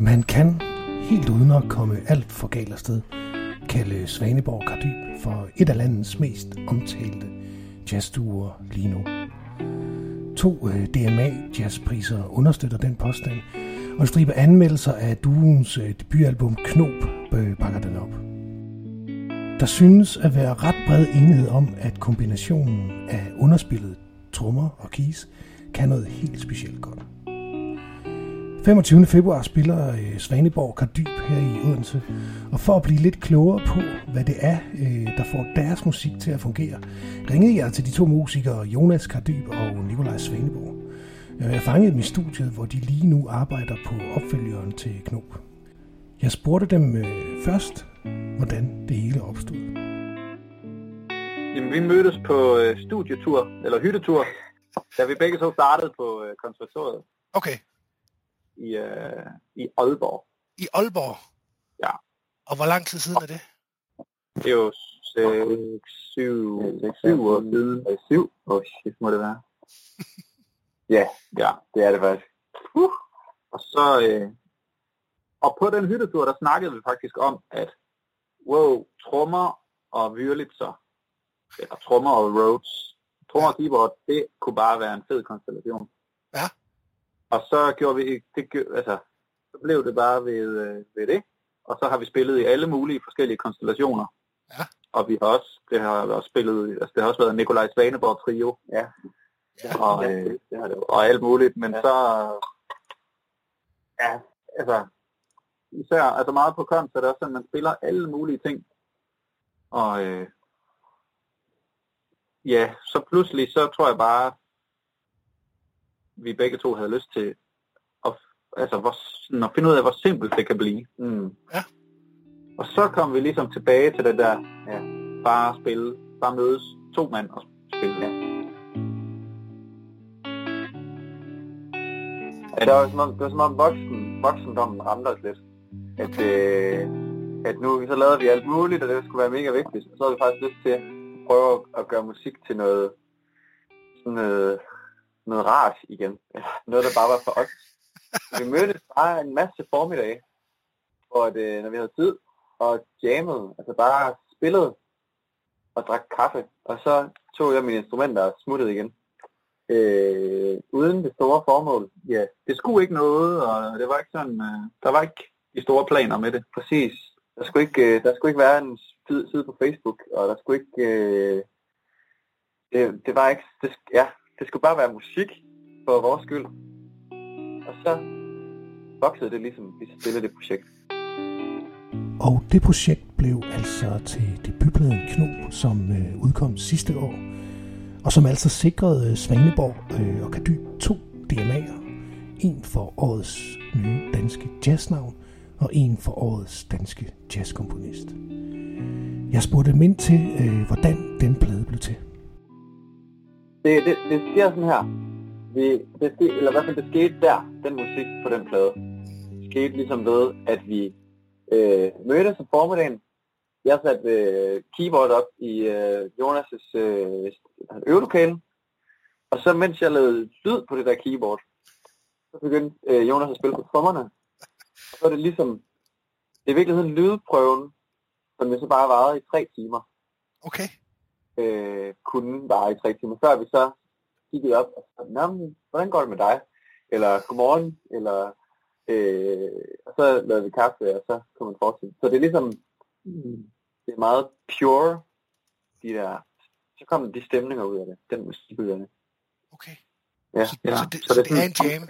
Man kan, helt uden at komme alt for galt afsted, kalde Svaneborg Kardyb for et af landets mest omtalte jazzduer lige nu. To øh, DMA jazzpriser understøtter den påstand, og en stribe anmeldelser af duens øh, debutalbum Knop øh, bakker den op. Der synes at være ret bred enighed om, at kombinationen af underspillet trommer og keys kan noget helt specielt godt. 25. februar spiller øh, Svaneborg Kardyb her i Odense, og for at blive lidt klogere på, hvad det er, øh, der får deres musik til at fungere, ringede jeg til de to musikere Jonas Kardyb og Nikolaj Svaneborg. Jeg fangede dem i studiet, hvor de lige nu arbejder på opfølgeren til Knop. Jeg spurgte dem øh, først, hvordan det hele opstod. Jamen, vi mødtes på øh, studietur, eller hyttetur, da vi begge to startede på øh, konservatoriet Okay. I, øh, i Aalborg. I Aalborg? Ja. Og hvor lang tid siden er det? Det er jo 6, 7, 7 år siden. 7? Åh, oh, shit, må det være. ja, ja, det er det faktisk. Uh. Og så, øh, og på den hyttetur, der snakkede vi faktisk om, at wow, trommer og Wurlitzer, eller trommer og Rhodes, trommer og keyboard, det kunne bare være en fed konstellation. Ja. Og så gjorde vi, det, altså, så blev det bare ved, øh, ved det. Og så har vi spillet i alle mulige forskellige konstellationer. Ja. Og vi har også, det har også spillet, altså det har også været Nikolaj Svaneborg trio. Ja. Ja. Og, øh, det har det, og alt muligt, men ja. så, ja, altså, især, altså meget på koncert, er også sådan, man spiller alle mulige ting. Og øh, ja, så pludselig, så tror jeg bare, vi begge to havde lyst til at, altså, hvor, at finde ud af, hvor simpelt det kan blive. Mm. Ja. Og så kom vi ligesom tilbage til det der, ja, bare spille, bare mødes to mand og spille. Ja. Ja, det var som om, det var som om voksen, voksendommen ramte os lidt. At, øh, at nu så lavede vi alt muligt, og det skulle være mega vigtigt. Og så havde vi faktisk lyst til at prøve at, at gøre musik til noget, sådan noget, noget rart igen. Noget, der bare var for os. Vi mødtes bare en masse formiddage, hvor det, øh, når vi havde tid, og jammede, altså bare spillede og drak kaffe. Og så tog jeg mine instrumenter og smuttede igen. Øh, uden det store formål. ja, det skulle ikke noget, og det var ikke sådan, øh, der var ikke de store planer med det. Præcis. Der skulle ikke, øh, der skulle ikke være en side, på Facebook, og der skulle ikke... Øh, det, det var ikke... Det, ja, det skulle bare være musik for vores skyld. Og så voksede det ligesom, vi spillede det projekt. Og det projekt blev altså til debutpladen Knob, som øh, udkom sidste år, og som altså sikrede øh, Svaneborg øh, og Kadyb to DMA'er. En for årets nye danske jazznavn, og en for årets danske jazzkomponist. Jeg spurgte dem ind til, øh, hvordan den plade blev til. Det, det, det sker sådan her. Vi, det sker, eller i hvert fald det skete der, den musik på den plade. Det skete ligesom ved, at vi øh, mødtes om formiddagen. Jeg satte øh, keyboard op i øh, Jonas' øh, øvelokale. Og så mens jeg lavede lyd på det der keyboard, så begyndte øh, Jonas at spille på trommerne. Så er det ligesom, det er i virkeligheden lydprøven, som vi så bare varede i tre timer Okay øh, kunne bare i tre timer, før vi så kiggede op og sagde, Nå, hvordan går det med dig? Eller godmorgen, eller øh, og så lavede vi kaffe, og så kunne man fortsætte. Så det er ligesom, det er meget pure, de der, så kommer de stemninger ud af det, den musik ud af det. Okay. Ja, Så, ja. så, det, Så så det det er en jam.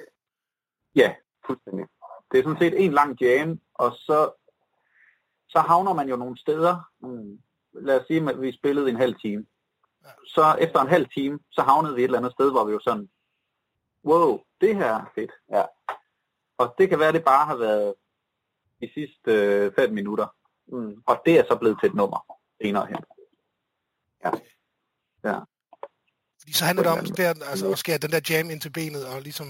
Ja, fuldstændig. Det er sådan set en lang jam, og så, så havner man jo nogle steder. Mm, lad os sige, at vi spillede en halv time. Ja. Så efter en halv time, så havnede vi et eller andet sted, hvor vi jo sådan, wow, det her er fedt. Ja. Og det kan være, at det bare har været de sidste øh, fem minutter. Mm. Og det er så blevet til et nummer senere hen. Fordi så handler det om der, altså, at skære den der jam ind til benet og ligesom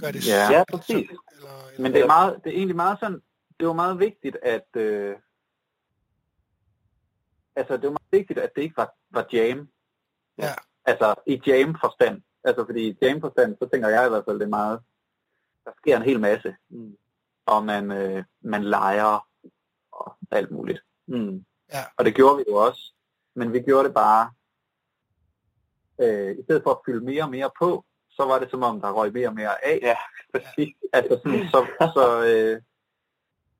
gøre det Ja. Ja, præcis. Eller, eller, Men det er, meget, det er egentlig meget sådan, det var meget vigtigt, at øh, altså det var meget vigtigt, at det ikke var, var jam. Ja. Altså i jam-forstand. Altså fordi i jam-forstand, så tænker jeg i hvert fald, det er meget, der sker en hel masse. Mm. og man, øh, man leger og alt muligt. Mm. Ja. Og det gjorde vi jo også, men vi gjorde det bare, øh, i stedet for at fylde mere og mere på, så var det som om, der røg mere og mere af. Ja, præcis. Altså sådan, så, så, øh,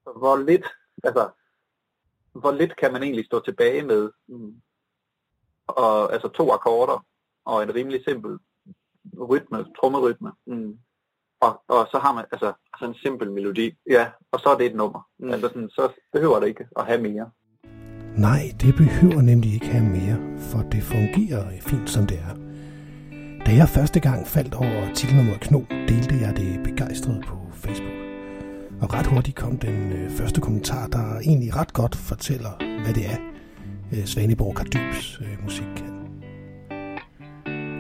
så hvor lidt, altså, hvor lidt kan man egentlig stå tilbage med? Mm. Og altså to akkorder og en rimelig simpel rytme, trommerytme. Mm. Og, og så har man, altså, Sådan en simpel melodi. ja, og så er det et nummer. Mm. Mm. Altså sådan, så behøver det ikke at have mere. Nej, det behøver nemlig ikke have mere, for det fungerer fint som det er. Da jeg første gang faldt over titelnummeret Kno, delte jeg det begejstret på Facebook. Og ret hurtigt kom den øh, første kommentar, der egentlig ret godt fortæller, hvad det er, øh, Svaneborg Kardybs øh, musik kan.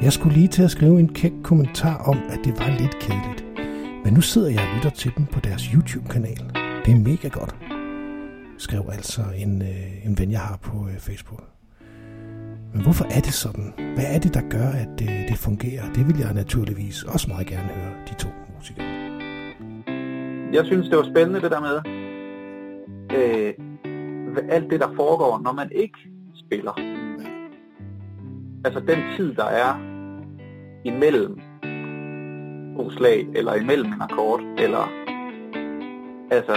Jeg skulle lige til at skrive en kæk kommentar om, at det var lidt kedeligt. Men nu sidder jeg og lytter til dem på deres YouTube-kanal. Det er mega godt skrev altså en, øh, en ven, jeg har på øh, Facebook. Men hvorfor er det sådan? Hvad er det, der gør, at øh, det fungerer? Det vil jeg naturligvis også meget gerne høre, de to musikere. Jeg synes, det var spændende det der med, øh, alt det, der foregår, når man ikke spiller. Altså den tid, der er imellem to slag, eller imellem en akkord, eller altså,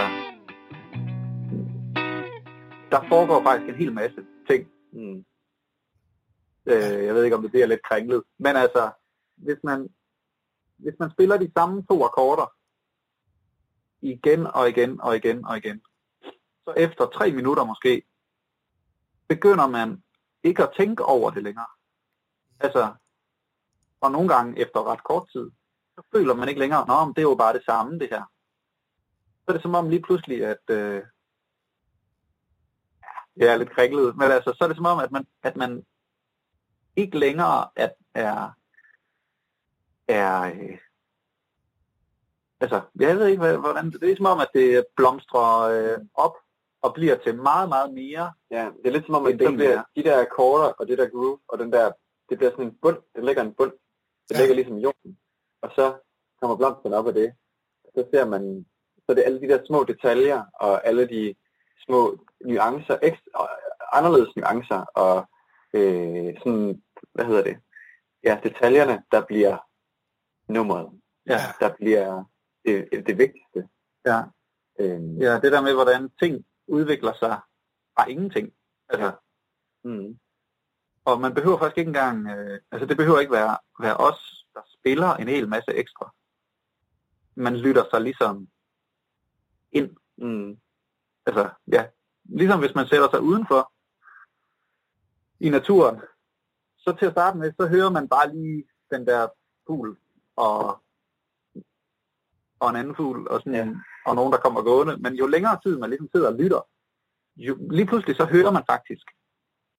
der foregår faktisk en hel masse ting. Mm. Øh, jeg ved ikke, om det bliver lidt kringlet. Men altså, hvis man, hvis man spiller de samme to akkorder igen og igen og igen og igen, så efter tre minutter måske, begynder man ikke at tænke over det længere. Altså, og nogle gange efter ret kort tid, så føler man ikke længere, nå, men det er jo bare det samme, det her. Så er det som om lige pludselig, at øh, ja, jeg er lidt kringlet, men altså, så er det som om, at man, at man ikke længere at er, er øh, altså, jeg ved ikke, hvad- hvordan, det er som om, at det blomstrer øh, op og bliver til meget, meget mere. Ja, det er lidt som om, at Det er bliver er. de der akkorder og det der groove og den der, det bliver sådan en bund, det ligger en bund, det Ja. ligger ligesom i jorden, og så kommer blomsterne op af det. Så ser man, så er det alle de der små detaljer og alle de små nuancer, ekstra, og anderledes nuancer og øh, sådan, hvad hedder det, ja, detaljerne, der bliver nummeret, Ja, der bliver det, det vigtigste. ja. Øh, ja, det der med, hvordan ting udvikler sig fra ingenting. Altså, mm, Og man behøver faktisk ikke engang, øh, altså det behøver ikke være, være os, der spiller en hel masse ekstra. Man lytter sig ligesom ind. mm, Altså, ja, ligesom hvis man sætter sig udenfor i naturen, så til at starte med, så hører man bare lige den der fugl og, og en anden fugl og, sådan, Ja. og nogen, der kommer gående. Men jo længere tid man ligesom sidder og lytter, jo, lige pludselig så hører man faktisk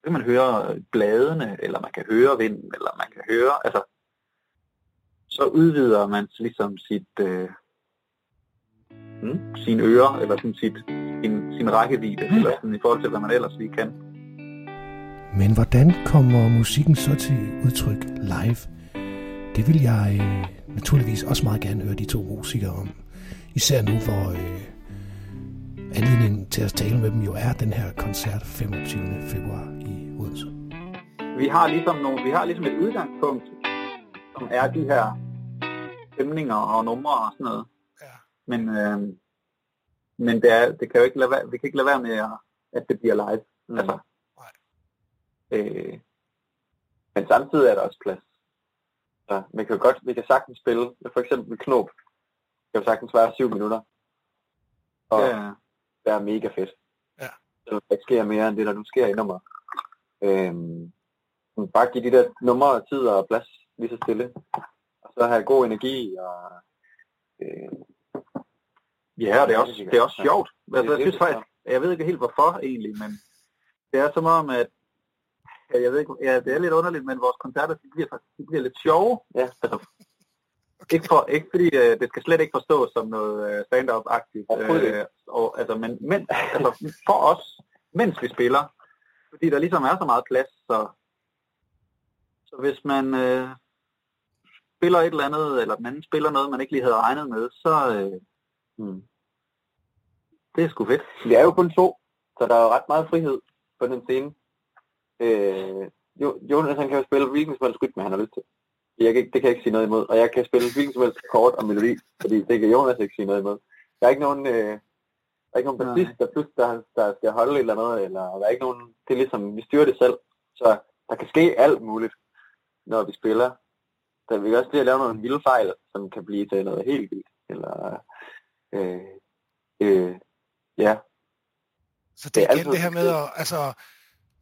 så kan man høre bladene, eller man kan høre vinden, eller man kan høre, altså, så udvider man ligesom sit, øh, mm, sine ører, eller sådan sit, sin, sin rækkevidde, eller sådan i forhold til, hvad man ellers lige kan. Men hvordan kommer musikken så til udtryk live? Det vil jeg øh, naturligvis også meget gerne høre de to musikere om. Især nu, hvor øh, anledningen til at tale med dem jo er den her koncert 25. februar i Odense. Vi har ligesom, nogle, vi har ligesom et udgangspunkt, som er de her stemninger og numre og sådan noget. Ja. Men, øh, men det, er, det kan jo ikke lade være, vi kan ikke lade være med, at, at det bliver live. mm. Altså, Nej. øh, Men samtidig er der også plads. Så man kan jo godt, vi kan sagtens spille, for eksempel knop, kan jo sagtens være syv minutter. Og ja. ja, det er mega fedt. Ja. Så der sker mere end det, der nu sker i nummer. Øhm, bare give de der numre tid og plads lige så stille. Og så have god energi og øh, ja, og det er også, det er også sjovt. Altså, jeg synes faktisk, jeg ved ikke helt hvorfor egentlig, men det er som om, at ja, jeg ved ikke, ja, det er lidt underligt, men vores koncerter, de bliver, de bliver lidt sjove. Ja. Altså, ikke, for, ikke fordi øh, det skal slet ikke forstås som noget øh, stand-up-agtigt. Øh, og, altså, men, men altså, for os, mens vi spiller, fordi der ligesom er så meget plads, så, så hvis man øh, spiller et eller andet, eller den anden spiller noget, man ikke lige havde regnet med, så, øh, mm, Det er sgu fedt. Vi er jo kun to, så der er jo ret meget frihed på den scene. Øh, jo, Jonas han kan jo spille hvilken som helst rytme, han har lyst til. Jeg kan, det kan jeg ikke sige noget imod. Og jeg kan spille hvilken som helst kort og melodi, fordi det kan Jonas ikke sige noget imod. Der er ikke nogen, øh, der er ikke nogen bassist, der der, der skal holde et eller noget, eller der er ikke nogen, det er ligesom, vi styrer det selv. Så der kan ske alt muligt, når vi spiller. Der vi kan også lige at lave nogle vilde fejl, som kan blive til noget helt vildt. Eller, øh, øh, ja. Så det er, det er igen det her med at, altså,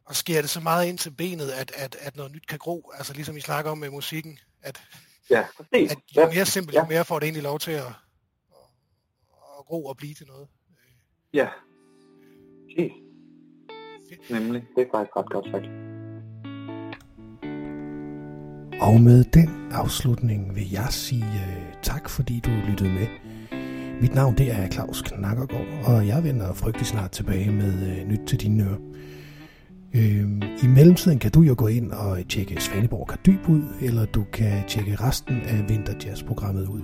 at skære det så meget ind til benet, at, at, at noget nyt kan gro, altså ligesom I snakker om med musikken, at, ja, præcis. at jo mere simpelt, jo mere får det egentlig lov til at, at, at gro og blive til noget. Ja, præcis. Nemlig, det er faktisk ret godt sagt. Og med den afslutning vil jeg sige uh, tak, fordi du lyttede med. Mit navn det er Claus Knakkergaard, og jeg vender frygtelig snart tilbage med uh, nyt til dine ører. Uh, I mellemtiden kan du jo gå ind og tjekke Svaneborg Kardyb ud, eller du kan tjekke resten af Vinterjazz-programmet ud.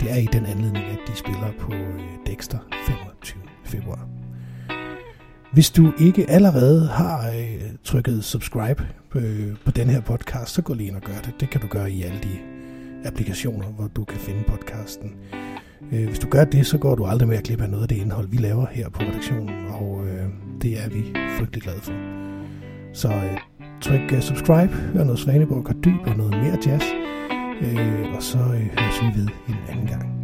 Det er i den anledning, at de spiller på øh, Dexter 25. februar. Hvis du ikke allerede har øh, trykket subscribe øh, på den her podcast, så gå lige ind og gør det. Det kan du gøre i alle de applikationer, hvor du kan finde podcasten. Øh, hvis du gør det, så går du aldrig mere glip af noget af det indhold, vi laver her på redaktionen, og øh, det er vi frygtelig glade for. Så øh, tryk uh, subscribe, hør noget Svaneborg og dyb og noget mere jazz, øh, og så øh, høres vi ved en anden gang.